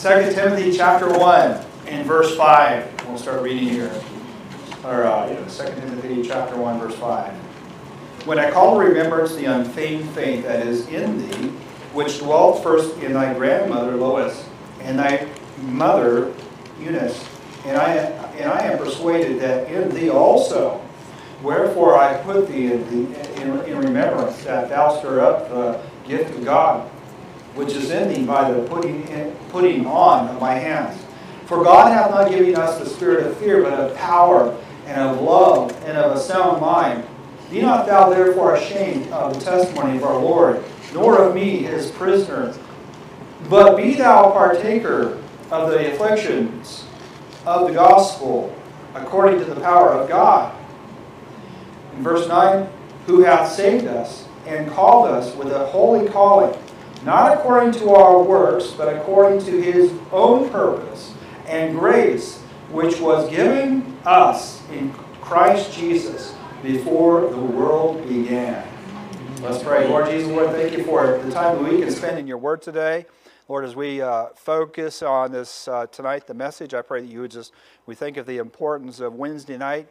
2 Timothy chapter 1 and verse 5. We'll start reading here. Or, uh, yeah, 2 Timothy chapter 1, verse 5. When I call to remembrance the unfeigned faith that is in thee, which dwelt first in thy grandmother Lois, and thy mother Eunice, and I, and I am persuaded that in thee also. Wherefore I put thee in, in, in remembrance that thou stir up the gift of God, which is ending by the putting, in, putting on of my hands. For God hath not given us the spirit of fear, but of power and of love and of a sound mind. Be not thou therefore ashamed of the testimony of our Lord, nor of me his prisoner, but be thou a partaker of the afflictions of the gospel according to the power of God. In verse 9, who hath saved us and called us with a holy calling, not according to our works, but according to his own purpose and grace, which was given us in Christ Jesus before the world began. Let's pray. Lord Jesus, Lord, thank you for the time that we can spend in your word today. Lord, as we uh, focus on this uh, tonight, the message, I pray that you would just, we think of the importance of Wednesday night,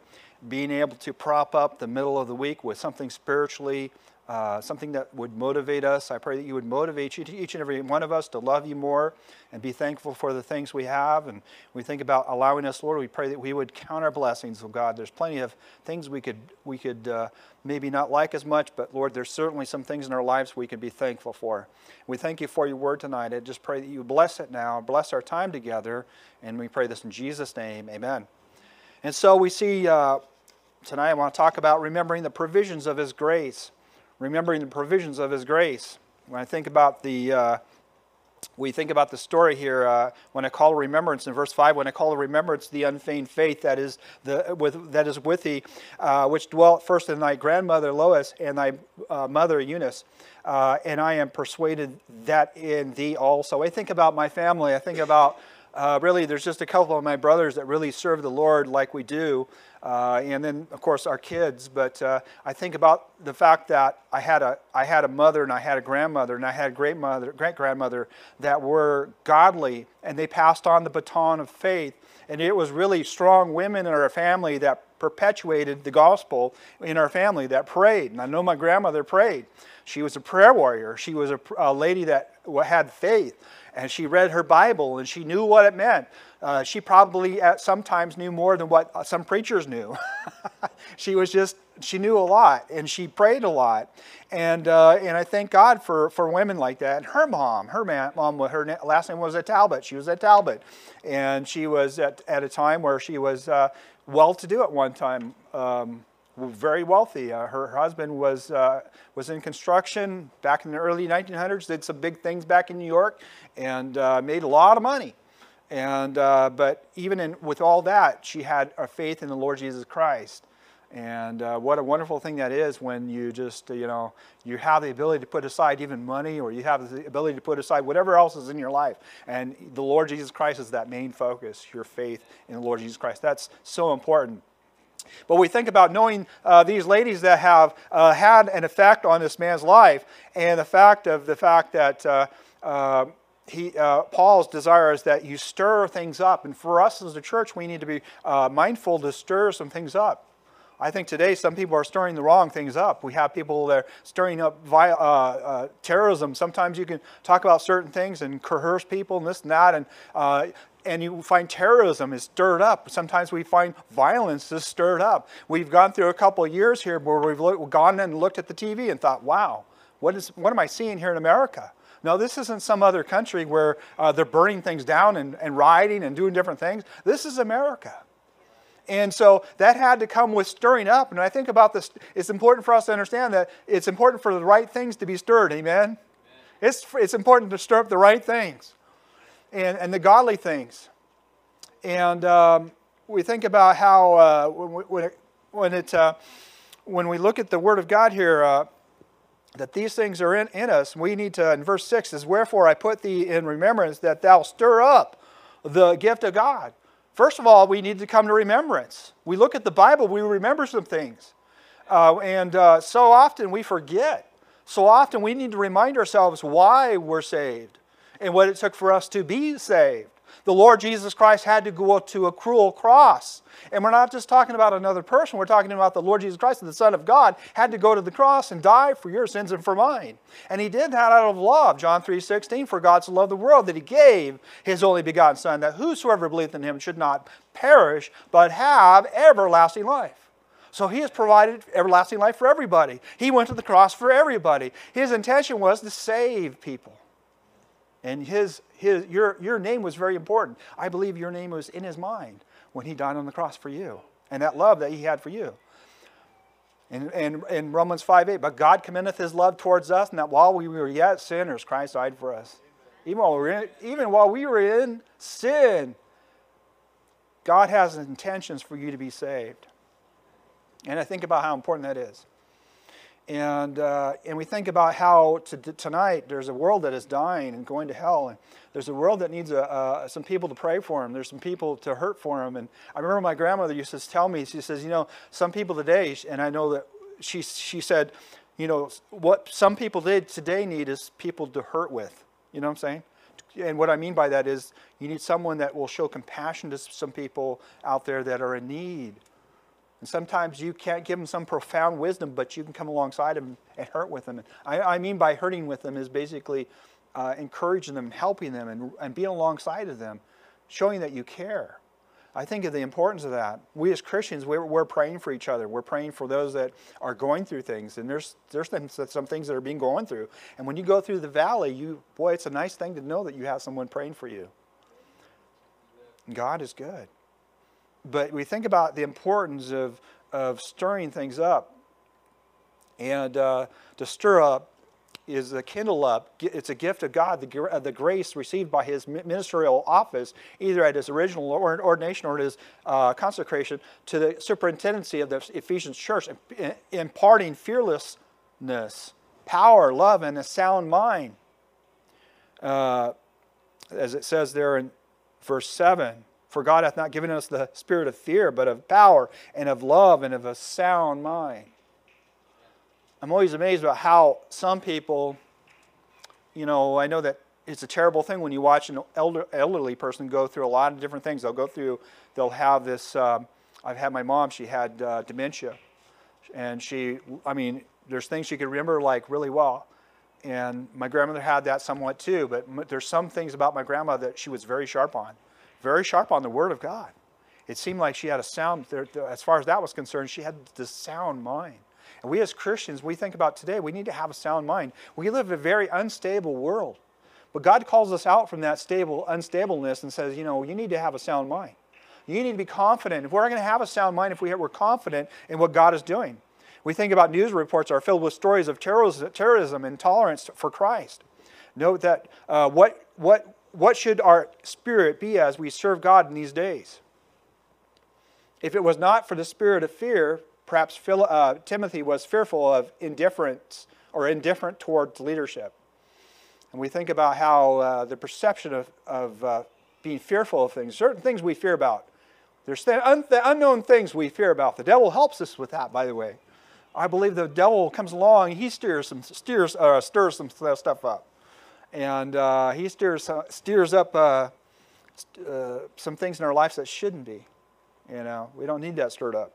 being able to prop up the middle of the week with something spiritually uh, something that would motivate us. I pray that you would motivate each, and every one of us to love you more and be thankful for the things we have. And we think about allowing us, Lord, we pray that we would count our blessings, oh God. There's plenty of things we could, we could uh, maybe not like as much, but Lord, there's certainly some things in our lives we can be thankful for. We thank you for your word tonight. I just pray that you bless it now, bless our time together, and we pray this in Jesus' name. Amen. And so we see uh, tonight I want to talk about remembering the provisions of His grace remembering the provisions of His grace. When I think about the, uh, we think about the story here. Uh, when I call remembrance in verse five, when I call remembrance the unfeigned faith that is the with that is with thee, uh, which dwelt first in thy grandmother Lois and thy uh, mother Eunice, uh, and I am persuaded that in thee also. I think about my family. I think about uh, really, there's just a couple of my brothers that really serve the Lord like we do, uh, and then of course our kids. But uh, I think about the fact that I had a I had a mother and I had a grandmother and I had a great mother, great grandmother that were godly, and they passed on the baton of faith. And it was really strong women in our family that perpetuated the gospel in our family that prayed. And I know my grandmother prayed. She was a prayer warrior. She was a, a lady that had faith and she read her Bible and she knew what it meant. Uh, she probably at sometimes knew more than what uh, some preachers knew. she was just she knew a lot and she prayed a lot, and uh, and I thank God for for women like that. And her mom, her man, mom, her last name was Talbot. She was at Talbot, and she was at at a time where she was uh, well to do at one time. Um, very wealthy. Uh, her, husband was, uh, was in construction back in the early 1900s, did some big things back in New York, and uh, made a lot of money. And, uh, but even in, with all that, she had a faith in the Lord Jesus Christ. And uh, what a wonderful thing that is when you just, you know, you have the ability to put aside even money or you have the ability to put aside whatever else is in your life. And the Lord Jesus Christ is that main focus, your faith in the Lord Jesus Christ. That's so important. But we think about knowing uh, these ladies that have uh, had an effect on this man's life, and the fact of the fact that uh, uh he, uh, Paul's desire is that you stir things up. And for us as a church, we need to be uh, mindful to stir some things up. I think today some people are stirring the wrong things up. We have people that are stirring up uh, uh, terrorism. Sometimes you can talk about certain things and coerce people and this and that, and uh, and you find terrorism is stirred up. Sometimes we find violence is stirred up. We've gone through a couple of years here where we've look, gone and looked at the TV and thought, wow, what, is, what am I seeing here in America? No, this isn't some other country where uh, they're burning things down and, and rioting and doing different things. This is America. And so that had to come with stirring up. And I think about this, it's important for us to understand that it's important for the right things to be stirred. Amen? Amen. It's, it's important to stir up the right things and, and the godly things. And um, we think about how uh, when, when, it, when, it, uh, when we look at the Word of God here, uh, that these things are in, in us, we need to, in verse 6 is, Wherefore I put thee in remembrance that thou stir up the gift of God. First of all, we need to come to remembrance. We look at the Bible, we remember some things. Uh, and uh, so often we forget. So often we need to remind ourselves why we're saved and what it took for us to be saved. The Lord Jesus Christ had to go to a cruel cross. And we're not just talking about another person, we're talking about the Lord Jesus Christ, the Son of God, had to go to the cross and die for your sins and for mine. And he did that out of love. John 3:16, for God so loved the world that he gave his only begotten Son, that whosoever believeth in him should not perish, but have everlasting life. So he has provided everlasting life for everybody. He went to the cross for everybody. His intention was to save people. And his, his, your, your name was very important. I believe your name was in his mind when he died on the cross for you and that love that he had for you. In, in, in Romans 5 8, but God commendeth his love towards us, and that while we were yet sinners, Christ died for us. Even while we in, even while we were in sin, God has intentions for you to be saved. And I think about how important that is. And, uh, and we think about how to, tonight there's a world that is dying and going to hell. And there's a world that needs a, some people to pray for them. There's some people to hurt for them. And I remember my grandmother used to tell me, she says, you know, some people today, and I know that she, she said, you know, what some people did today need is people to hurt with. You know what I'm saying? And what I mean by that is you need someone that will show compassion to some people out there that are in need and sometimes you can't give them some profound wisdom, but you can come alongside them and hurt with them. I, I mean by hurting with them is basically uh, encouraging them, helping them, and, and being alongside of them, showing that you care. I think of the importance of that. We as Christians, we're, we're, praying for each other. We're praying for those that are going through things. And there's, there's some things that are being going through. And when you go through the valley, you, boy, it's a nice thing to know that you have someone praying for you. God is good but we think about the importance of, of stirring things up. And uh, to stir up is to kindle up. It's a gift of God, the, uh, the grace received by his ministerial office, either at his original ordination or his uh, consecration, to the superintendency of the Ephesians church, imparting fearlessness, power, love, and a sound mind. Uh, as it says there in verse 7 for God hath not given us the spirit of fear, but of power and of love and of a sound mind. I'm always amazed about how some people, you know, I know that it's a terrible thing when you watch an elder, elderly person go through a lot of different things. They'll go through, they'll have this. Um, I've had my mom, she had uh, dementia. And she, I mean, there's things she could remember like really well. And my grandmother had that somewhat too, but there's some things about my grandma that she was very sharp on very sharp on the Word of God. It seemed like she had a sound, as far as that was concerned, she had this sound mind. And we as Christians, we think about today, we need to have a sound mind. We live in a very unstable world. But God calls us out from that stable unstableness and says, you know, you need to have a sound mind. You need to be confident. If we're going to have a sound mind, if we are confident in what God is doing. We think about news reports are filled with stories of terrorism and tolerance for Christ. Note that uh, what, what what should our spirit be as we serve God in these days? If it was not for the spirit of fear, perhaps Phil, uh, Timothy was fearful of indifference or indifferent towards leadership. And we think about how uh, the perception of, of uh, being fearful of things, certain things we fear about. There's the, un- the unknown things we fear about. The devil helps us with that, by the way. I believe the devil comes along, he steers some, steers, uh, stirs some stuff up and uh, he steers uh, steers up uh, uh, some things in our lives that shouldn't be. You know, we don't need that stirred up.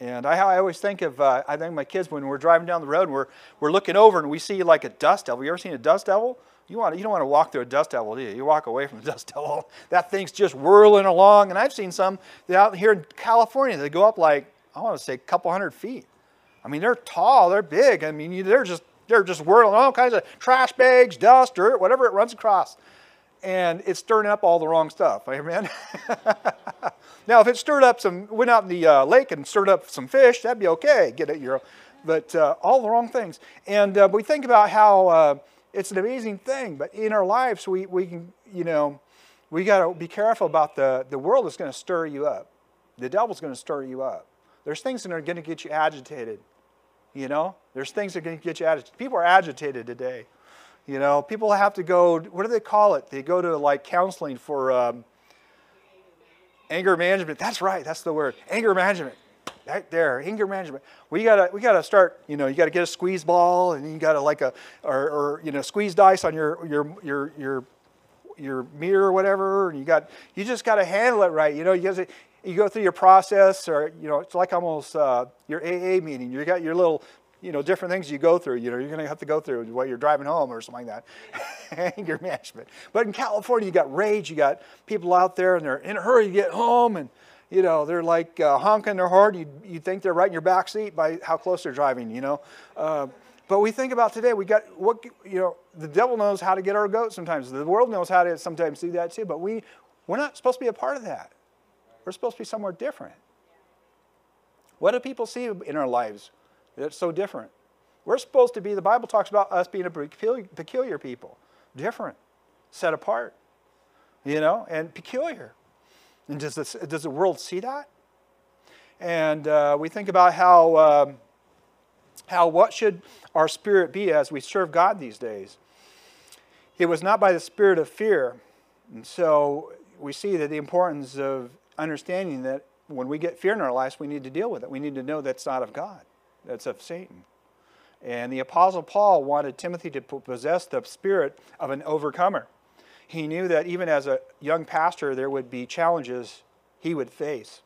And I, I always think of uh, I think my kids when we're driving down the road and we're we're looking over and we see like a dust devil. You ever seen a dust devil? You want you don't want to walk through a dust devil, do you? You walk away from the dust devil. That thing's just whirling along. And I've seen some out here in California. They go up like I want to say a couple hundred feet. I mean, they're tall, they're big. I mean, they're just they're just whirling all kinds of trash bags, dust, dirt, whatever it runs across. And it's stirring up all the wrong stuff. Amen. now, if it stirred up some, went out in the uh, lake and stirred up some fish, that'd be okay. Get it, you. But uh, all the wrong things. And uh, we think about how uh, it's an amazing thing. But in our lives, we, we can, you know, we got to be careful about the, the world is going to stir you up. The devil's going to stir you up. There's things that are going to get you agitated. You know, there's things that to get you agitated. People are agitated today. You know, people have to go, what do they call it? They go to like counseling for um, anger management. That's right, that's the word. Anger management. Right there, anger management. We gotta, we gotta start. You know, you gotta get a squeeze ball, and you gotta like a, or, or you know, squeeze dice on your your your your your meter or whatever, and you got you just got to handle it right. You know, you guys, you go through your process, or you know, it's like almost uh, your AA meeting. You got your little you know, different things you go through. You know, you're going to have to go through while you're driving home or something like that. Anger management. But in California, you got rage. You got people out there and they're in a hurry to get home and, you know, they're like uh, honking their horn. You, you think they're right in your back seat by how close they're driving, you know. Uh, but we think about today, we got what, you know, the devil knows how to get our goat sometimes. The world knows how to sometimes do that too. But we, we're not supposed to be a part of that. We're supposed to be somewhere different. What do people see in our lives? that's so different. We're supposed to be, the Bible talks about us being a peculiar, people, different, set apart, you know, and peculiar. And does, this, does the world see that? And uh, we think about how, um, how what should our spirit be as we serve God these days? It was not by the spirit of fear. And so we see that the importance of understanding that when we get fear in our lives, we need to deal with it. We need to know that's not of God that's of Satan. And the Apostle Paul wanted Timothy to possess the spirit of an overcomer. He knew that even as a young pastor, there would be challenges he would face.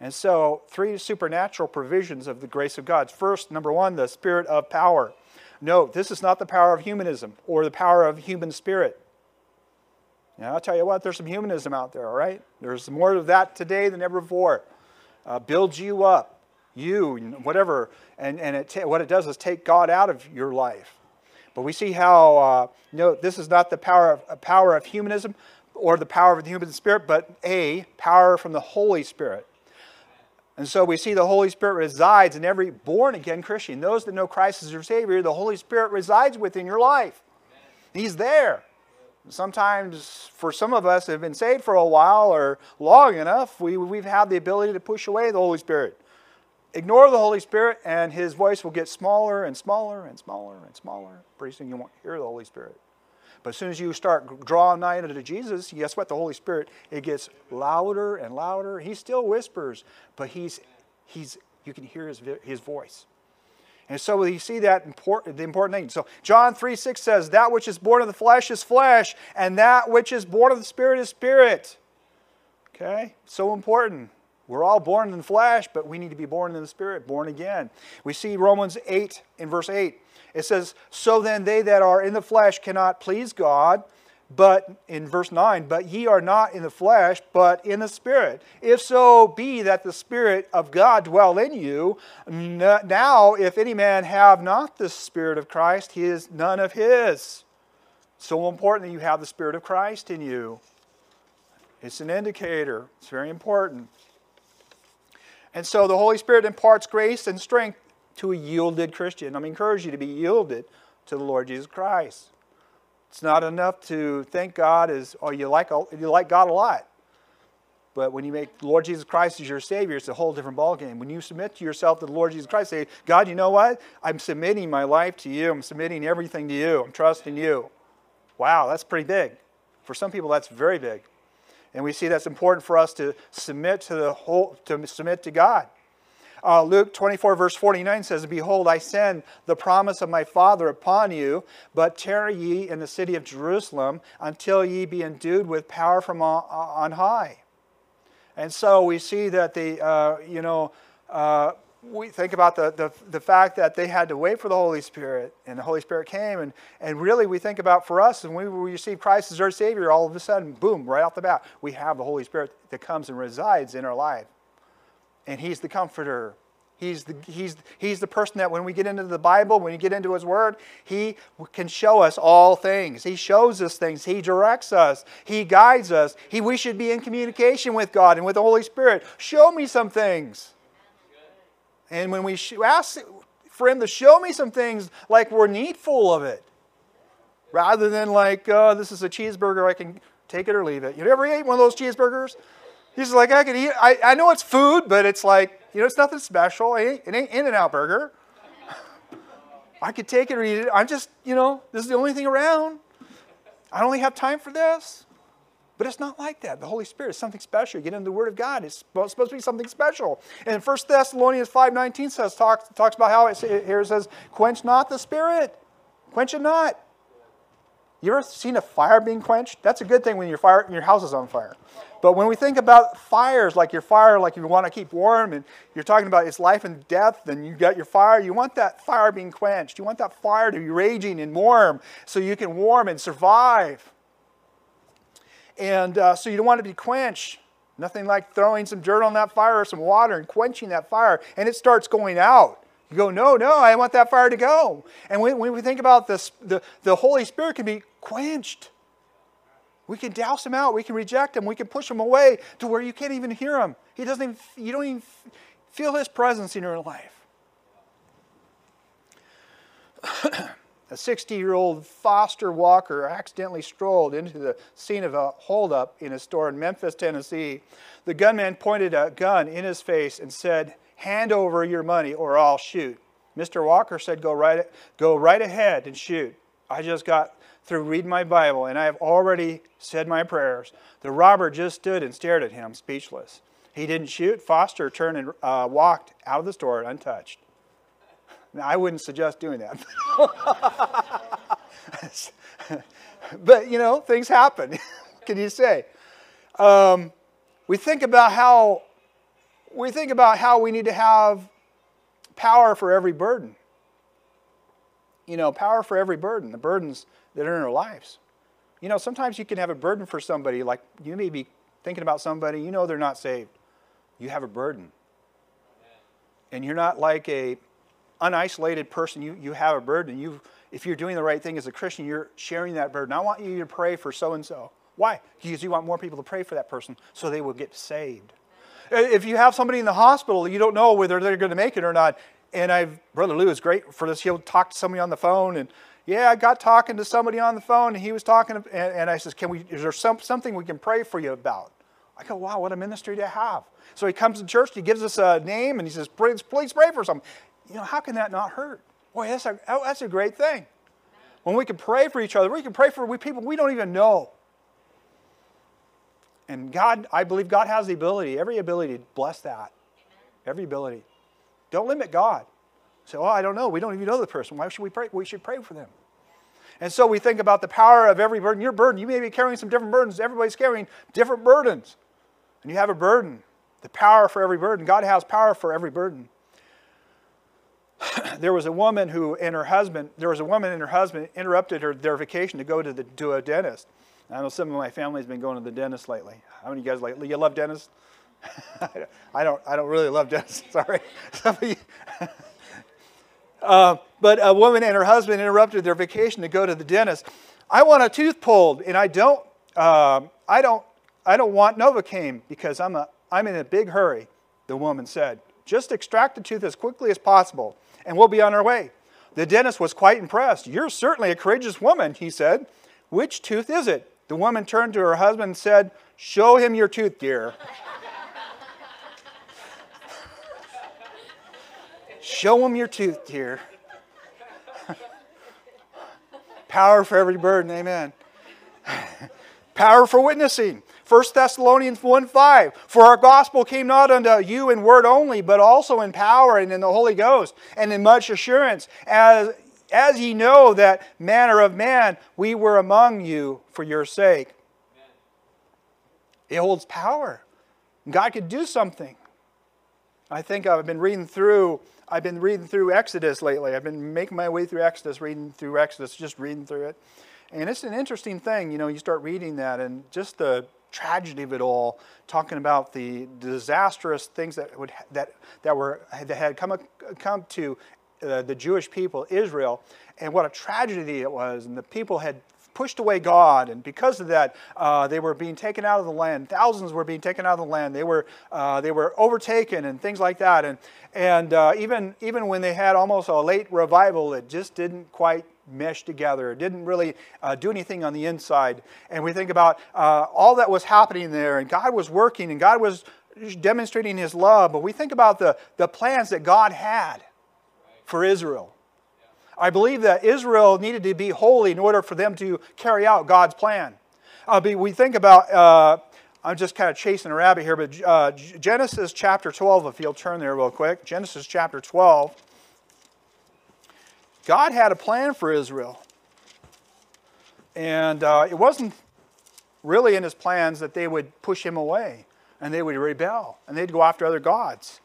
And so, three supernatural provisions of the grace of God. First, number one, the spirit of power. Note, this is not the power of humanism or the power of human spirit. Now, I'll tell you what, there's some humanism out there, all right? There's more of that today than ever before. Uh, builds you up, you, whatever. And, and it what it does is take God out of your life. But we see how, uh, know, this is not the power of, power of humanism or the power of the human spirit, but a power from the Holy Spirit. And so we see the Holy Spirit resides in every born again Christian. Those that know Christ as your Savior, the Holy Spirit resides within your life. He's there. Sometimes, for some of us have been saved for a while or long enough, we, we've had the ability to push away the Holy Spirit ignore the Holy Spirit, and his voice will get smaller and smaller and smaller and smaller. Pretty soon you won't hear the Holy Spirit. But as soon as you start drawing nigh to Jesus, guess what? The Holy Spirit, it gets louder and louder. He still whispers, but he's, he's, you can hear his, his voice. And so you see that important, the important thing. So John 3 6 says, That which is born of the flesh is flesh, and that which is born of the spirit is spirit. Okay? So important. We're all born in the flesh, but we need to be born in the spirit, born again. We see Romans 8 in verse 8. It says, So then they that are in the flesh cannot please God, but in verse 9, but ye are not in the flesh, but in the Spirit. If so be that the Spirit of God dwell in you, now if any man have not the Spirit of Christ, he is none of his. So important that you have the Spirit of Christ in you. It's an indicator, it's very important. And so the Holy Spirit imparts grace and strength to a yielded Christian. I'm encourage you to be yielded to the Lord Jesus Christ. It's not enough to thank God as, oh, you like, you like God a lot. But when you make Lord Jesus Christ as your Savior, it's a whole different ballgame. When you submit to yourself to the Lord Jesus Christ, say, God, you know what? I'm submitting my life to you. I'm submitting everything to you. I'm trusting you. Wow, that's pretty big. For some people, that's very big. And we see that's important for us to submit to the whole, to submit to God. Uh, Luke 24, verse 49 says, Behold, I send the promise of my Father upon you, but tarry ye in the city of Jerusalem until ye be endued with power from on high. And so we see that the, uh, you know, uh, we think about the, the, the fact that they had to wait for the Holy Spirit, and the Holy Spirit came. And, and really, we think about for us, and we, we receive Christ as our Savior, all of a sudden, boom, right off the bat, we have the Holy Spirit that comes and resides in our life. And He's the comforter. He's the, he's, he's the person that when we get into the Bible, when we get into His Word, He can show us all things. He shows us things. He directs us. He guides us. He, we should be in communication with God and with the Holy Spirit. Show me some things. And when we ask for Him to show me some things, like we're needful of it, rather than like, oh, this is a cheeseburger, I can take it or leave it. You ever ate one of those cheeseburgers? He's like, I can eat. I, I know it's food, but it's like, you know, it's nothing special. It ain't, In-N-Out Burger. I could take it or eat it. I'm just, you know, this is the only thing around. I don't only have time for this. But it's not like that. The Holy Spirit is something special. You get into the Word of God, it's supposed to be something special. And 1 Thessalonians 5.19 says, talks, talks about how it, here it says, quench not the Spirit. Quench it not. You ever seen a fire being quenched? That's a good thing when your fire your house is on fire. But when we think about fires, like your fire, like you want to keep warm, and you're talking about it's life and death, and you got your fire, you want that fire being quenched. You want that fire to be raging and warm so you can warm and survive. And uh, so you don't want to be quenched. Nothing like throwing some dirt on that fire or some water and quenching that fire, and it starts going out. You go, no, no, I want that fire to go. And when, when we think about this, the, the Holy Spirit can be quenched. We can douse him out. We can reject him. We can push him away to where you can't even hear him. He doesn't even, you don't even feel his presence in your life. a 60 year old Foster Walker accidentally strolled into the scene of a holdup in a store in Memphis, Tennessee. The gunman pointed a gun in his face and said, Hand over your money or I'll shoot. Mr. Walker said, Go right, go right ahead and shoot. I just got through reading my Bible and I have already said my prayers. The robber just stood and stared at him, speechless. He didn't shoot. Foster turned and uh, walked out of the store untouched. Now, I wouldn't suggest doing that. but, you know, things happen. can you say? Um, we think about how we think about how we need to have power for every burden. You know, power for every burden, the burdens that are in our lives. You know, sometimes you can have a burden for somebody, like you may be thinking about somebody, you know they're not saved. You have a burden. And you're not like a unisolated person, you, you have a burden. You, if you're doing the right thing as a Christian, you're sharing that burden. I want you to pray for so and so. Why? Because you want more people to pray for that person so they will get saved. If you have somebody in the hospital, you don't know whether they're going to make it or not. And I've, Brother Lou is great for this. He'll talk to somebody on the phone, and yeah, I got talking to somebody on the phone, and he was talking, and, and I says, "Can we? Is there some, something we can pray for you about?" I go, "Wow, what a ministry to have!" So he comes to church, he gives us a name, and he says, "Please, please pray for something." You know, how can that not hurt? Boy, that's a, oh, that's a great thing. When we can pray for each other, we can pray for people we don't even know. And God, I believe God has the ability, every ability to bless that. Every ability. Don't limit God. Say, oh, I don't know. We don't even know the person. Why should we pray? We should pray for them. And so we think about the power of every burden. Your burden, you may be carrying some different burdens. Everybody's carrying different burdens. And you have a burden. The power for every burden. God has power for every burden. there was a woman who and her husband, there was a woman and her husband interrupted her, their vacation to go to, the, to a dentist. I know some of my family's been going to the dentist lately. How many of you guys like, you love dentists? I don't, I don't really love dentists, sorry. uh, but a woman and her husband interrupted their vacation to go to the dentist. I want a tooth pulled, and I don't, uh, I don't, I don't want Novocaine because I'm, a, I'm in a big hurry, the woman said. Just extract the tooth as quickly as possible, and we'll be on our way. The dentist was quite impressed. You're certainly a courageous woman, he said. Which tooth is it? The woman turned to her husband and said, Show him your tooth, dear. Show them your tooth, dear. Power for every burden, amen. Power for witnessing. 1 Thessalonians 1 5. For our gospel came not unto you in word only, but also in power and in the Holy Ghost, and in much assurance, as as ye know that manner of man we were among you for your sake. It holds power. God could do something. I think I've been reading through I've been reading through Exodus lately. I've been making my way through Exodus, reading through Exodus, just reading through it. And it's an interesting thing, you know, you start reading that and just the tragedy of it all, talking about the disastrous things that would that that were that had come come to uh, the Jewish people, Israel, and what a tragedy it was. And the people had pushed away God, and because of that, uh, they were being taken out of the land. Thousands were being taken out of the land. They were uh, they were overtaken and things like that. And and uh, even even when they had almost a late revival, it just didn't quite mesh together. It didn't really uh, do anything on the inside. And we think about uh, all that was happening there, and God was working, and God was demonstrating His love. But we think about the the plans that God had for Israel. I believe that Israel needed to be holy in order for them to carry out God's plan. Uh, we think about, uh, I'm just kind of chasing a rabbit here, but uh, Genesis chapter 12, if you'll turn there real quick. Genesis chapter 12. God had a plan for Israel. And uh, it wasn't really in his plans that they would push him away and they would rebel and they'd go after other gods.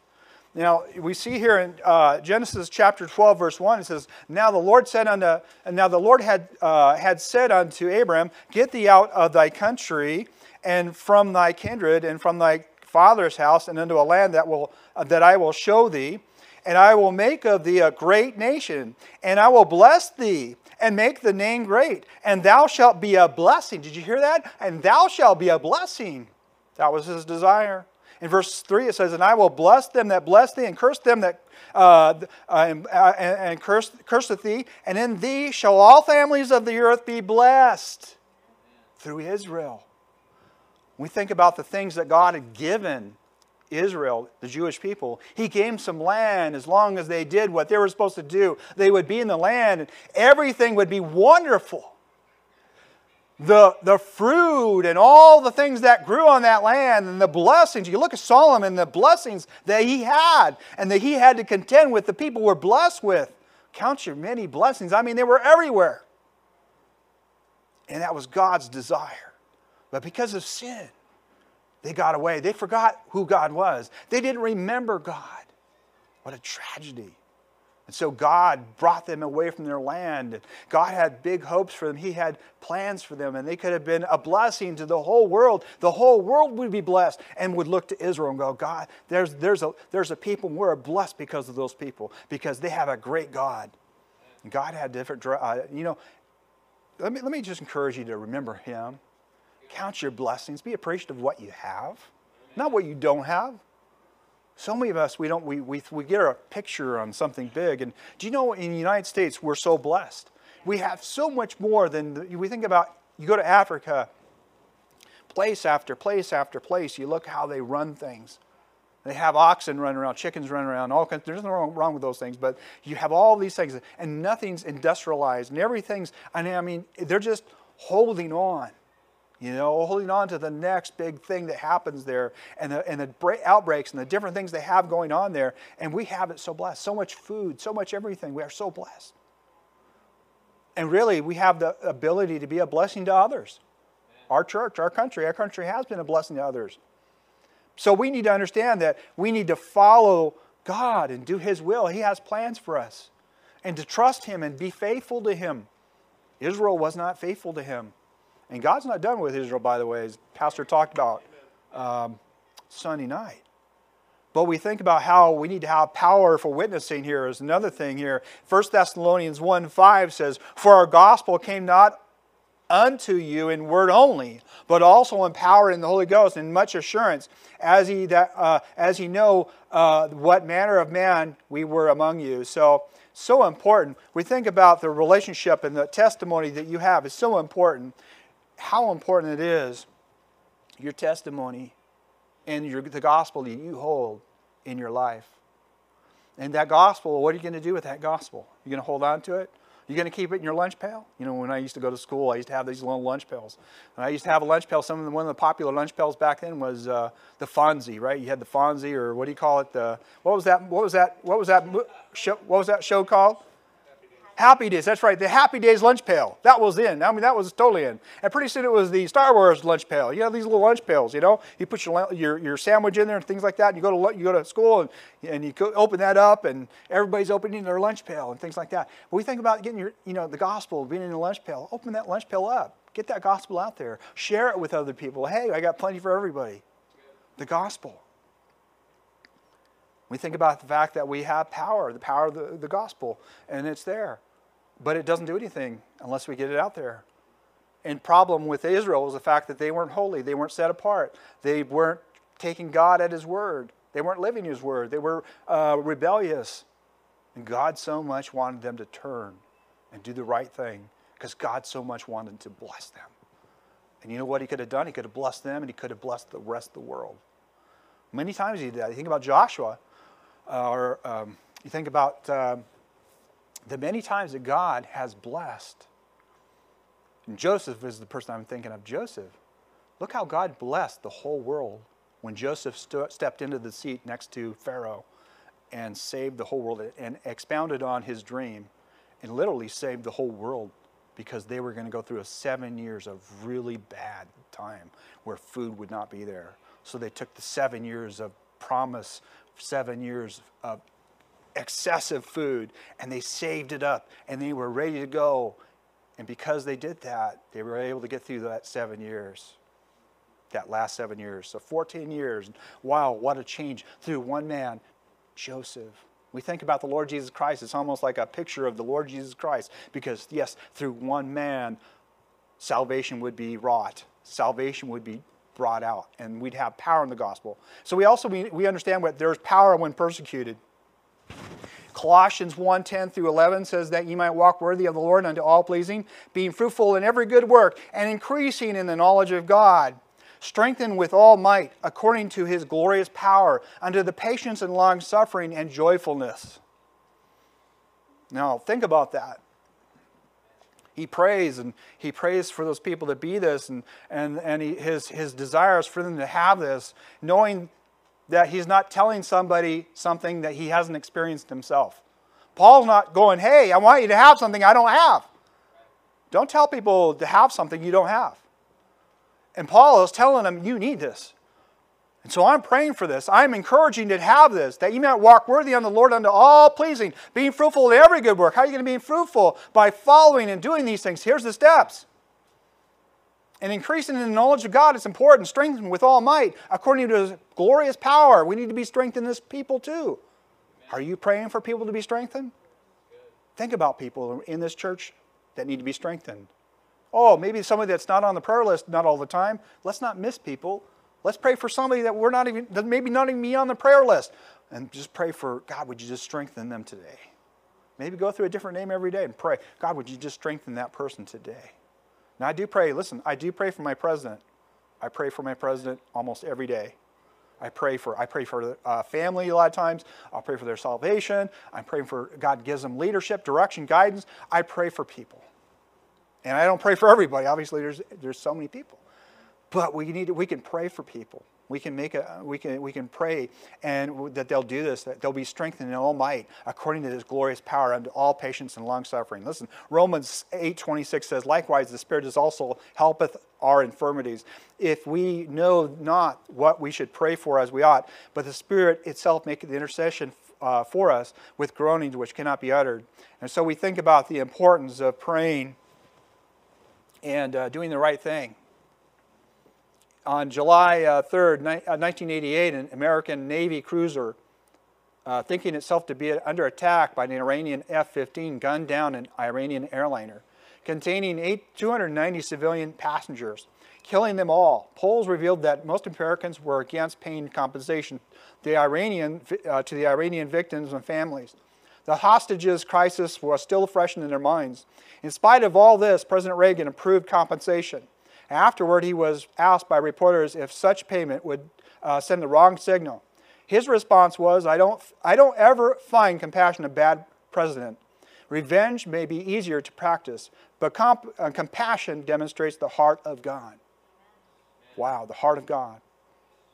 Now, we see here in uh, Genesis chapter 12, verse 1, it says, Now the Lord said unto, and now the Lord had, uh, had said unto Abram, Get thee out of thy country and from thy kindred and from thy father's house and into a land that, will, uh, that I will show thee. And I will make of thee a great nation, and I will bless thee and make the name great, and thou shalt be a blessing. Did you hear that? And thou shalt be a blessing. That was his desire. In verse 3, it says, And I will bless them that bless thee, and curse them that uh, uh, and, uh, and curse, curseth thee, and in thee shall all families of the earth be blessed through Israel. We think about the things that God had given Israel, the Jewish people. He gave them some land as long as they did what they were supposed to do. They would be in the land and everything would be wonderful. The, the fruit and all the things that grew on that land and the blessings. You look at Solomon, the blessings that he had and that he had to contend with, the people were blessed with. Count your many blessings. I mean, they were everywhere. And that was God's desire. But because of sin, they got away. They forgot who God was. They didn't remember God. What a tragedy. And so God brought them away from their land. God had big hopes for them. He had plans for them, and they could have been a blessing to the whole world. The whole world would be blessed and would look to Israel and go, God, there's, there's, a, there's a people, and we're blessed because of those people, because they have a great God. And God had different, uh, you know, let me, let me just encourage you to remember Him. Count your blessings. Be appreciative of what you have, not what you don't have. So many of us, we don't, we, we, we get a picture on something big. And do you know in the United States, we're so blessed. We have so much more than we think about. You go to Africa, place after place after place, you look how they run things. They have oxen running around, chickens running around, all kinds. There's nothing wrong, wrong with those things, but you have all these things, and nothing's industrialized, and everything's. I mean, they're just holding on you know, holding on to the next big thing that happens there and the, and the outbreaks and the different things they have going on there. And we have it so blessed. So much food, so much everything. We are so blessed. And really, we have the ability to be a blessing to others. Our church, our country, our country has been a blessing to others. So we need to understand that we need to follow God and do His will. He has plans for us. And to trust Him and be faithful to Him. Israel was not faithful to Him. And God's not done with Israel, by the way, as Pastor talked about um, Sunday night. But we think about how we need to have power for witnessing here is another thing here. 1 Thessalonians 1 5 says, For our gospel came not unto you in word only, but also in power in the Holy Ghost and much assurance, as he that uh, as he know uh, what manner of man we were among you. So so important. We think about the relationship and the testimony that you have is so important how important it is your testimony and your, the gospel that you hold in your life. And that gospel, what are you going to do with that gospel? You're going to hold on to it? You're going to keep it in your lunch pail? You know, when I used to go to school, I used to have these little lunch pails. And I used to have a lunch pail. Some of the, one of the popular lunch pails back then was uh, the Fonzie, right? You had the Fonzie, or what do you call it? The what was that? What was that? What was that show? What was that show called? Happy Days, that's right, the Happy Days lunch pail. That was in. I mean, that was totally in. And pretty soon it was the Star Wars lunch pail. You know, these little lunch pails, you know. You put your, your, your sandwich in there and things like that. And you go to you go to school and, and you open that up, and everybody's opening their lunch pail and things like that. But we think about getting your, you know, the gospel being in a lunch pail. Open that lunch pail up. Get that gospel out there. Share it with other people. Hey, I got plenty for everybody. The gospel. We think about the fact that we have power, the power of the, the gospel, and it's there. But it doesn't do anything unless we get it out there. And problem with Israel was the fact that they weren't holy, they weren't set apart, they weren't taking God at His word, they weren't living His word, they were uh, rebellious. And God so much wanted them to turn and do the right thing because God so much wanted to bless them. And you know what He could have done? He could have blessed them and He could have blessed the rest of the world. Many times He did that. You think about Joshua or um, you think about uh, the many times that God has blessed. And Joseph is the person I'm thinking of. Joseph. Look how God blessed the whole world when Joseph st- stepped into the seat next to Pharaoh and saved the whole world and expounded on his dream and literally saved the whole world because they were going to go through a seven years of really bad time where food would not be there. So they took the seven years of promise, seven years of excessive food, and they saved it up and they were ready to go. And because they did that, they were able to get through that seven years, that last seven years. So 14 years. Wow, what a change through one man, Joseph. We think about the Lord Jesus Christ, it's almost like a picture of the Lord Jesus Christ because, yes, through one man, salvation would be wrought, salvation would be brought out, and we'd have power in the gospel. So we also we we understand what there's power when persecuted. Colossians 1 10 through 11 says that you might walk worthy of the Lord unto all pleasing, being fruitful in every good work, and increasing in the knowledge of God strengthened with all might according to his glorious power, unto the patience and long suffering and joyfulness. Now, think about that. He prays and he prays for those people to be this, and, and, and he, his, his desires for them to have this, knowing that he's not telling somebody something that he hasn't experienced himself. Paul's not going, hey, I want you to have something I don't have. Don't tell people to have something you don't have. And Paul is telling them, You need this. And so I'm praying for this. I'm encouraging to have this, that you might walk worthy on the Lord unto all pleasing, being fruitful in every good work. How are you going to be fruitful? By following and doing these things. Here's the steps. And increasing in the knowledge of God is important. Strengthened with all might, according to his glorious power. We need to be strengthened as people too. Are you praying for people to be strengthened? Think about people in this church that need to be strengthened. Oh, maybe somebody that's not on the prayer list not all the time. Let's not miss people. Let's pray for somebody that we're not even, maybe not even be on the prayer list. And just pray for, God, would you just strengthen them today? Maybe go through a different name every day and pray, God, would you just strengthen that person today? Now, I do pray, listen, I do pray for my president. I pray for my president almost every day. I pray for I pray for uh, family a lot of times. I'll pray for their salvation. I'm praying for God gives them leadership, direction, guidance. I pray for people. And I don't pray for everybody. Obviously, there's, there's so many people. But we, need we can pray for people. We can, make a, we, can, we can pray and that they'll do this, that they'll be strengthened in all might according to his glorious power unto all patience and long suffering. Listen, Romans 8.26 says, Likewise, the Spirit is also helpeth our infirmities. If we know not what we should pray for as we ought, but the Spirit itself maketh intercession uh, for us with groanings which cannot be uttered. And so we think about the importance of praying and uh, doing the right thing. On July uh, 3rd, ni- 1988, uh, an American Navy cruiser, uh, thinking itself to be under attack by an Iranian F 15, gunned down an Iranian airliner containing eight, 290 civilian passengers, killing them all. Polls revealed that most Americans were against paying compensation the Iranian, uh, to the Iranian victims and families. The hostages crisis was still fresh in their minds. In spite of all this, President Reagan approved compensation. Afterward, he was asked by reporters if such payment would uh, send the wrong signal. His response was, I don't, I don't ever find compassion a bad president. Revenge may be easier to practice, but comp- uh, compassion demonstrates the heart of God. Wow, the heart of God.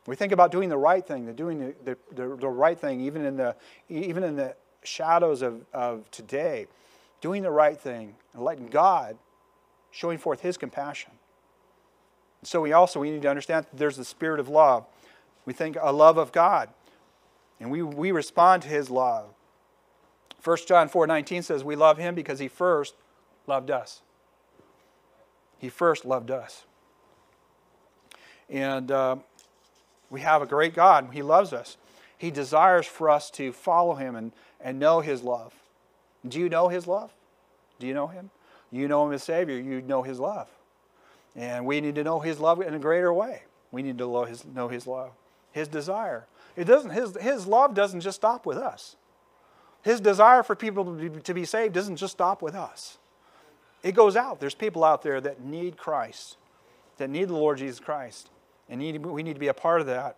We think about doing the right thing, the doing the, the, the, the right thing, even in the, even in the shadows of, of today, doing the right thing and letting God showing forth his compassion. So we also we need to understand there's the spirit of love. We think a love of God. And we, we respond to his love. 1 John 4 19 says, We love him because he first loved us. He first loved us. And uh, we have a great God. He loves us. He desires for us to follow him and, and know his love. Do you know his love? Do you know him? You know him as Savior, you know his love. And we need to know his love in a greater way. We need to know his, know his love, his desire. It doesn't, his, his love doesn't just stop with us. His desire for people to be, to be saved doesn't just stop with us. It goes out. There's people out there that need Christ, that need the Lord Jesus Christ. And need, we need to be a part of that.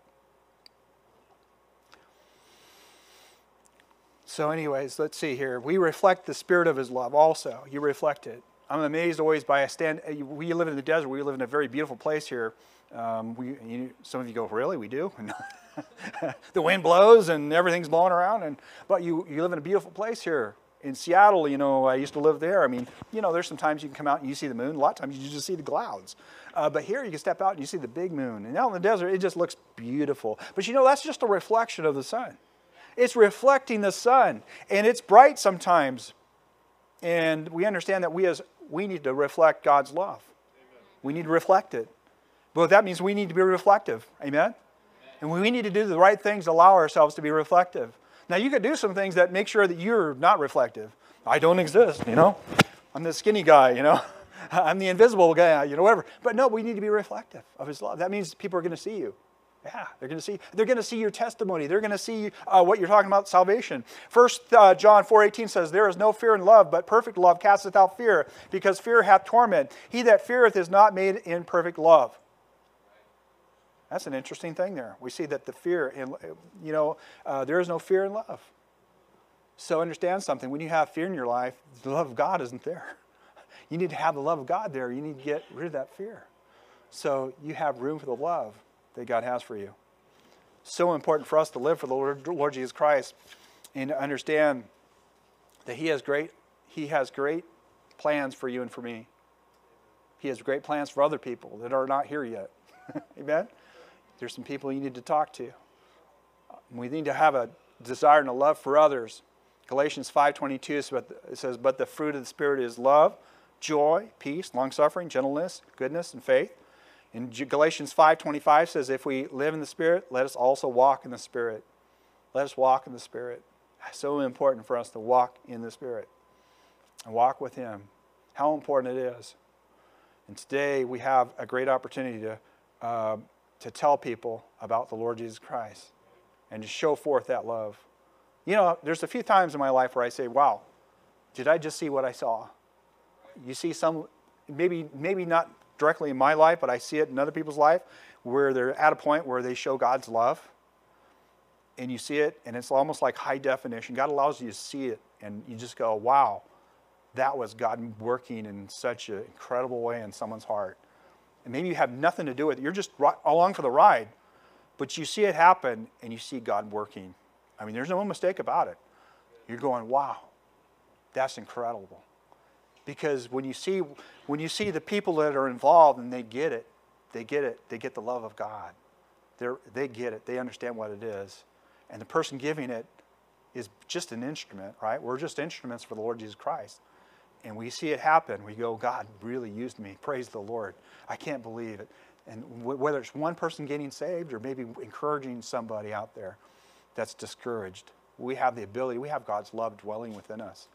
So, anyways, let's see here. We reflect the spirit of his love also. You reflect it. I'm amazed always by a stand. We live in the desert. We live in a very beautiful place here. Um, we, you, some of you go, really? We do? the wind blows and everything's blowing around. And, but you, you live in a beautiful place here. In Seattle, you know, I used to live there. I mean, you know, there's some times you can come out and you see the moon. A lot of times you just see the clouds. Uh, but here you can step out and you see the big moon. And out in the desert, it just looks beautiful. But you know, that's just a reflection of the sun. It's reflecting the sun. And it's bright sometimes. And we understand that we as we need to reflect God's love. We need to reflect it. But that means we need to be reflective. Amen? And we need to do the right things to allow ourselves to be reflective. Now, you could do some things that make sure that you're not reflective. I don't exist, you know? I'm the skinny guy, you know? I'm the invisible guy, you know, whatever. But no, we need to be reflective of His love. That means people are going to see you. Yeah, they're going to see. They're going to see your testimony. They're going to see uh, what you're talking about, salvation. First uh, John 4:18 says, "There is no fear in love, but perfect love casteth out fear, because fear hath torment. He that feareth is not made in perfect love." That's an interesting thing there. We see that the fear, in, you know, uh, there is no fear in love. So understand something. When you have fear in your life, the love of God isn't there. You need to have the love of God there. You need to get rid of that fear. So you have room for the love that God has for you. So important for us to live for the Lord, Lord Jesus Christ and to understand that He has great He has great plans for you and for me. He has great plans for other people that are not here yet. Amen. There's some people you need to talk to. We need to have a desire and a love for others. Galatians 5:22 says, "But the fruit of the Spirit is love, joy, peace, long-suffering, gentleness, goodness, and faith." In Galatians 5:25 says, "If we live in the Spirit, let us also walk in the Spirit." Let us walk in the Spirit. So important for us to walk in the Spirit and walk with Him. How important it is. And today we have a great opportunity to uh, to tell people about the Lord Jesus Christ and to show forth that love. You know, there's a few times in my life where I say, wow, did I just see what I saw? You see some, maybe, maybe not directly in my life, but I see it in other people's life where they're at a point where they show God's love. And you see it, and it's almost like high definition. God allows you to see it, and you just go, wow, that was God working in such an incredible way in someone's heart and maybe you have nothing to do with it. You're just along for the ride, but you see it happen and you see God working. I mean, there's no mistake about it. You're going, wow, that's incredible. Because when you see when you see the people that are involved and they get it, they get it, they get the love of God. They're, they get it, they understand what it is. And the person giving it is just an instrument, right? We're just instruments for the Lord Jesus Christ and we see it happen, we go, God really used me. Praise the Lord. I can't believe it. And w- whether it's one person getting saved or maybe encouraging somebody out there that's discouraged, we have the ability, we have God's love dwelling within us.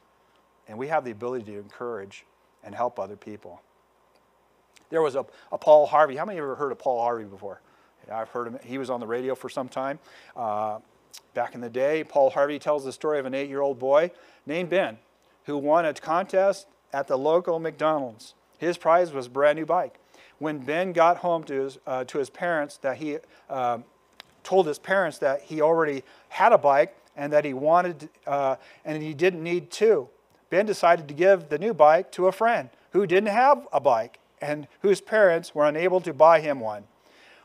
And we have the ability to encourage and help other people. There was a, a Paul Harvey. How many of you ever heard of Paul Harvey before? Yeah, I've heard him. He was on the radio for some time. Uh, back in the day, Paul Harvey tells the story of an eight year old boy named Ben who won a contest at the local McDonald's. His prize was a brand new bike. When Ben got home to his, uh, to his parents, that he uh, told his parents that he already had a bike and that he wanted uh, and he didn't need two. Ben decided to give the new bike to a friend who didn't have a bike and whose parents were unable to buy him one.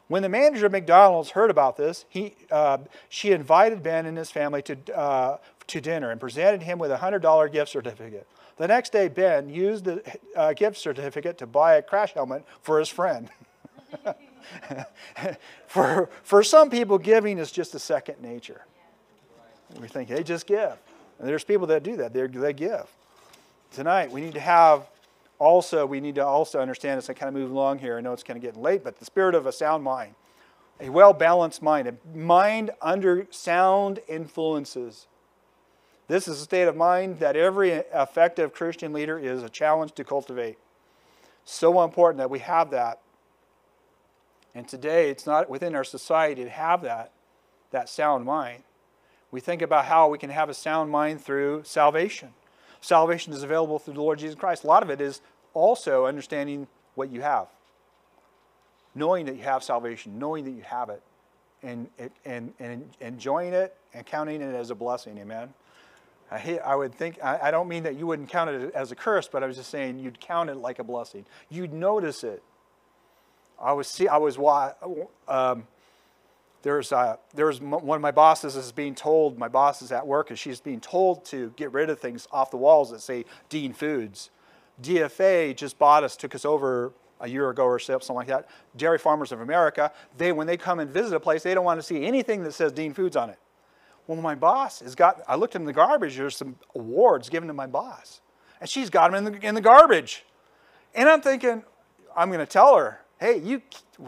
When the manager of McDonald's heard about this, he, uh, she invited Ben and his family to, uh, to dinner and presented him with a $100 gift certificate. The next day, Ben used the uh, gift certificate to buy a crash helmet for his friend. for, for some people, giving is just a second nature. We think they just give. And there's people that do that, they they give. Tonight, we need to have also, we need to also understand as I kind of move along here, I know it's kind of getting late, but the spirit of a sound mind, a well balanced mind, a mind under sound influences. This is a state of mind that every effective Christian leader is a challenge to cultivate. So important that we have that. And today, it's not within our society to have that, that sound mind. We think about how we can have a sound mind through salvation. Salvation is available through the Lord Jesus Christ. A lot of it is also understanding what you have, knowing that you have salvation, knowing that you have it, and, and, and enjoying it and counting it as a blessing. Amen. I, I would think, I, I don't mean that you wouldn't count it as a curse, but I was just saying you'd count it like a blessing. You'd notice it. I was, see, I was um, there's, uh, there's one of my bosses is being told, my boss is at work, and she's being told to get rid of things off the walls that say Dean Foods. DFA just bought us, took us over a year ago or so, something like that. Dairy Farmers of America, they when they come and visit a place, they don't want to see anything that says Dean Foods on it. Well, my boss has got, I looked in the garbage, there's some awards given to my boss. And she's got them in the, in the garbage. And I'm thinking, I'm going to tell her, hey, you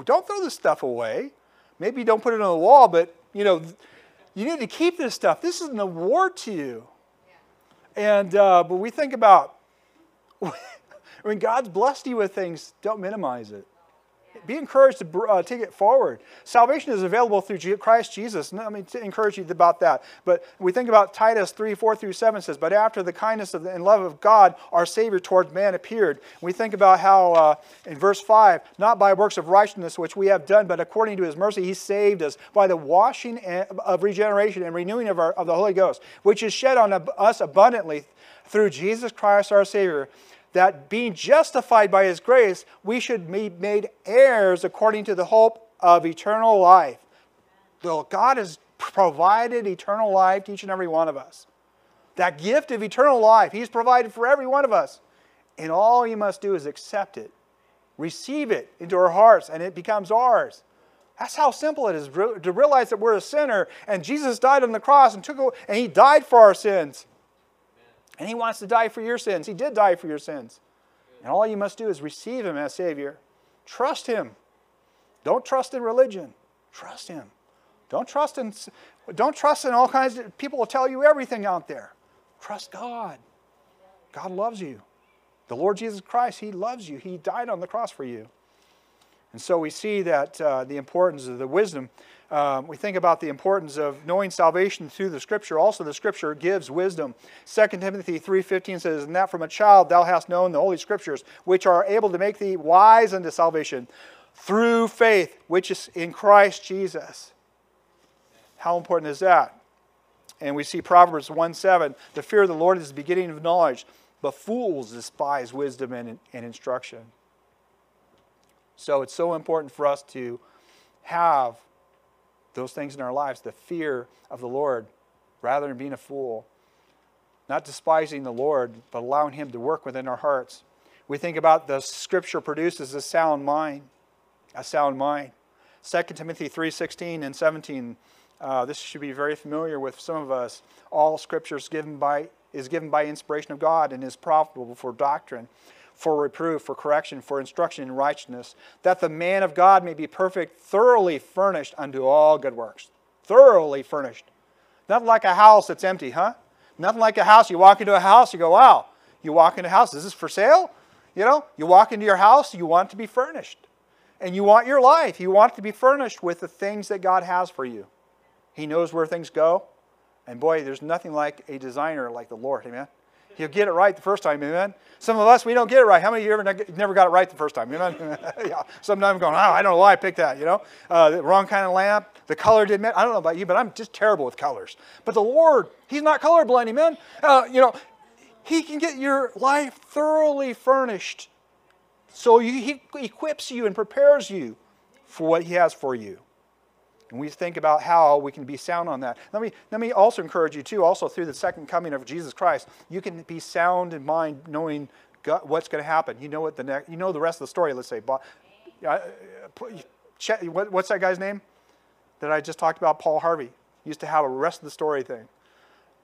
don't throw this stuff away. Maybe don't put it on the wall, but you know, you need to keep this stuff. This is an award to you. And uh, but we think about when God's blessed you with things, don't minimize it be encouraged to uh, take it forward. Salvation is available through Christ Jesus. Let me encourage you about that. But we think about Titus 3 4 through 7 says, But after the kindness of the, and love of God, our Savior towards man appeared. We think about how uh, in verse 5, not by works of righteousness which we have done, but according to his mercy, he saved us by the washing of regeneration and renewing of, our, of the Holy Ghost, which is shed on us abundantly through Jesus Christ our Savior that being justified by his grace, we should be made heirs according to the hope of eternal life. Well, God has provided eternal life to each and every one of us. That gift of eternal life, He's provided for every one of us. And all you must do is accept it, receive it into our hearts, and it becomes ours. That's how simple it is to realize that we're a sinner and Jesus died on the cross and took and He died for our sins. And He wants to die for your sins. He did die for your sins. And all you must do is receive Him as Savior. Trust Him. Don't trust in religion. Trust Him. Don't trust in, don't trust in all kinds of people will tell you everything out there. Trust God. God loves you. The Lord Jesus Christ, He loves you. He died on the cross for you. And so we see that uh, the importance of the wisdom um, we think about the importance of knowing salvation through the Scripture. Also, the Scripture gives wisdom. 2 Timothy 3.15 says, And that from a child thou hast known the Holy Scriptures, which are able to make thee wise unto salvation through faith, which is in Christ Jesus. How important is that? And we see Proverbs 1.7, The fear of the Lord is the beginning of knowledge, but fools despise wisdom and, and instruction. So it's so important for us to have those things in our lives, the fear of the Lord, rather than being a fool. Not despising the Lord, but allowing Him to work within our hearts. We think about the Scripture produces a sound mind, a sound mind. 2 Timothy 3:16 and 17. Uh, this should be very familiar with some of us. All Scripture is given by is given by inspiration of God and is profitable for doctrine, for reproof, for correction, for instruction in righteousness, that the man of God may be perfect, thoroughly furnished unto all good works. Thoroughly furnished. Nothing like a house that's empty, huh? Nothing like a house. You walk into a house, you go, wow. You walk into a house, is this for sale? You know, you walk into your house, you want to be furnished. And you want your life, you want to be furnished with the things that God has for you. He knows where things go. And boy, there's nothing like a designer like the Lord, amen? He'll get it right the first time, amen? Some of us, we don't get it right. How many of you ever never got it right the first time? You know? yeah. Sometimes going, oh, I don't know why I picked that, you know? Uh, the wrong kind of lamp. The color didn't match. I don't know about you, but I'm just terrible with colors. But the Lord, He's not colorblind, amen? Uh, you know, He can get your life thoroughly furnished. So you, He equips you and prepares you for what He has for you. And we think about how we can be sound on that. Let me, let me also encourage you, too, also through the second coming of Jesus Christ, you can be sound in mind knowing God, what's going to happen. You know what the next, you know the rest of the story, let's say. Uh, what's that guy's name that I just talked about? Paul Harvey. Used to have a rest of the story thing.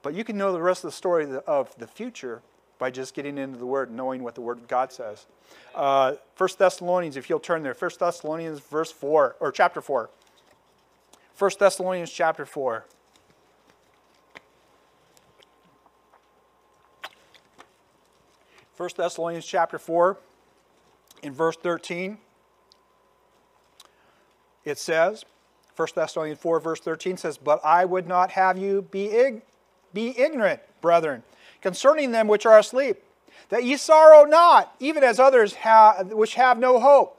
But you can know the rest of the story of the future by just getting into the Word and knowing what the Word of God says. Uh, 1 Thessalonians, if you'll turn there, 1 Thessalonians verse 4, or chapter 4. 1 Thessalonians chapter 4. First Thessalonians chapter 4, in verse 13, it says, 1 Thessalonians 4, verse 13 says, But I would not have you be, ig- be ignorant, brethren, concerning them which are asleep, that ye sorrow not, even as others have, which have no hope.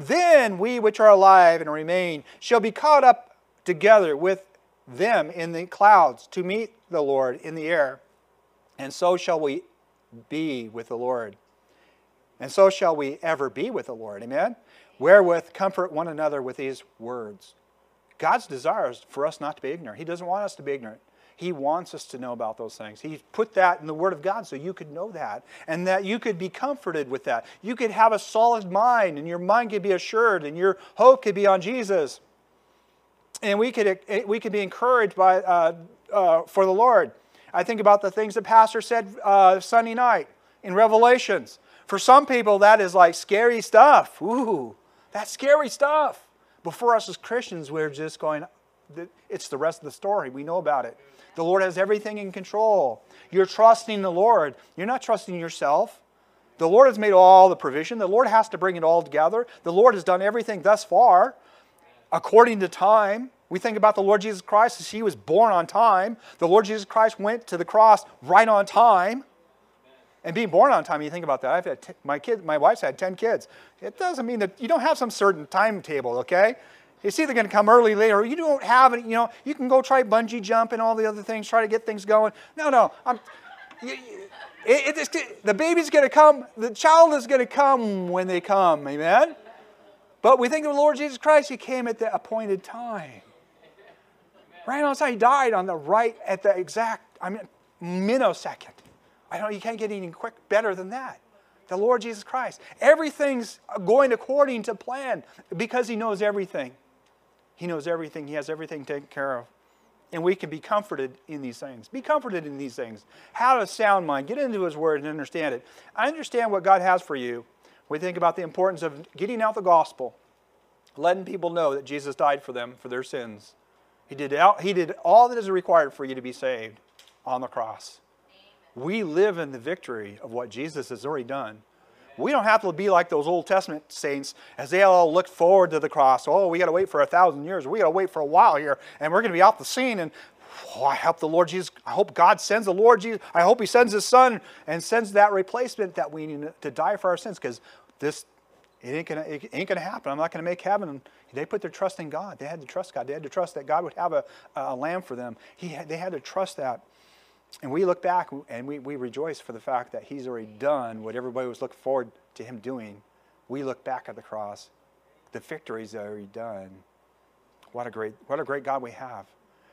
Then we which are alive and remain shall be caught up together with them in the clouds to meet the Lord in the air. And so shall we be with the Lord. And so shall we ever be with the Lord. Amen? Wherewith comfort one another with these words. God's desire is for us not to be ignorant. He doesn't want us to be ignorant. He wants us to know about those things. He put that in the Word of God so you could know that and that you could be comforted with that. You could have a solid mind and your mind could be assured and your hope could be on Jesus. And we could, we could be encouraged by, uh, uh, for the Lord. I think about the things the pastor said uh, Sunday night in Revelations. For some people, that is like scary stuff. Ooh, that's scary stuff. But for us as Christians, we're just going, it's the rest of the story. We know about it. The Lord has everything in control. You're trusting the Lord. You're not trusting yourself. The Lord has made all the provision. The Lord has to bring it all together. The Lord has done everything thus far according to time. We think about the Lord Jesus Christ as he was born on time. The Lord Jesus Christ went to the cross right on time. And being born on time, you think about that. I've had t- my kids, my wife's had 10 kids. It doesn't mean that you don't have some certain timetable, okay? It's either going to come early, later, you don't have it. You know, you can go try bungee jump and all the other things, try to get things going. No, no. I'm, it, it, the baby's going to come. The child is going to come when they come. Amen. But we think of the Lord Jesus Christ. He came at the appointed time. Right on time. He died on the right at the exact. I mean, minnosecond. I don't, you can't get any quick better than that. The Lord Jesus Christ. Everything's going according to plan because He knows everything. He knows everything. He has everything taken care of. And we can be comforted in these things. Be comforted in these things. Have a sound mind. Get into His Word and understand it. I understand what God has for you. We think about the importance of getting out the gospel, letting people know that Jesus died for them for their sins. He did, out, he did all that is required for you to be saved on the cross. We live in the victory of what Jesus has already done. We don't have to be like those Old Testament saints as they all looked forward to the cross. Oh, we got to wait for a thousand years. We got to wait for a while here, and we're going to be off the scene. And oh, I hope the Lord Jesus, I hope God sends the Lord Jesus. I hope He sends His Son and sends that replacement that we need to die for our sins because this it ain't gonna it ain't gonna happen. I'm not gonna make heaven. They put their trust in God. They had to trust God. They had to trust that God would have a, a lamb for them. He had, they had to trust that. And we look back and we, we rejoice for the fact that he's already done what everybody was looking forward to him doing. We look back at the cross. The victory's already done. What a great, what a great God we have.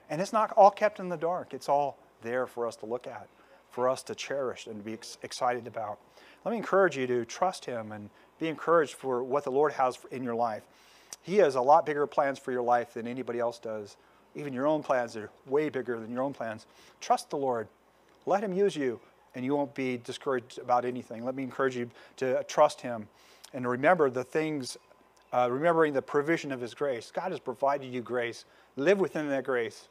And it's not all kept in the dark. It's all there for us to look at, for us to cherish and to be ex- excited about. Let me encourage you to trust him and be encouraged for what the Lord has in your life. He has a lot bigger plans for your life than anybody else does. Even your own plans are way bigger than your own plans. Trust the Lord. Let Him use you, and you won't be discouraged about anything. Let me encourage you to trust Him and remember the things, uh, remembering the provision of His grace. God has provided you grace. Live within that grace.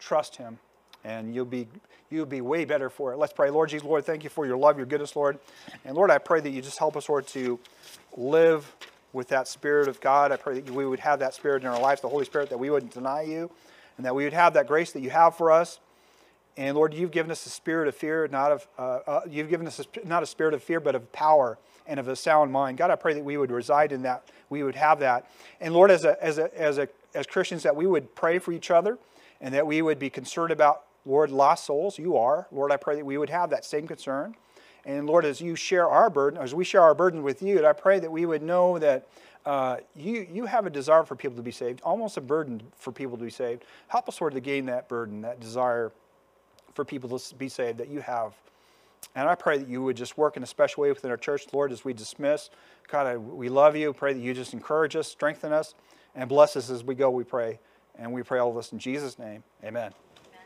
Trust Him, and you'll be you'll be way better for it. Let's pray. Lord Jesus, Lord, thank you for your love, your goodness, Lord. And Lord, I pray that you just help us, Lord, to live with that Spirit of God. I pray that we would have that Spirit in our lives, the Holy Spirit, that we wouldn't deny you, and that we would have that grace that you have for us. And Lord, you've given us a spirit of fear, not of uh, uh, you've given us a, not a spirit of fear, but of power and of a sound mind. God, I pray that we would reside in that, we would have that. And Lord, as a, as a, as a, as Christians, that we would pray for each other, and that we would be concerned about Lord lost souls. You are, Lord. I pray that we would have that same concern. And Lord, as you share our burden, as we share our burden with you, I pray that we would know that uh, you, you have a desire for people to be saved, almost a burden for people to be saved. Help us, Lord, to gain that burden, that desire for people to be saved that you have. And I pray that you would just work in a special way within our church, Lord, as we dismiss. God, I, we love you. Pray that you just encourage us, strengthen us, and bless us as we go, we pray. And we pray all of this in Jesus' name. Amen.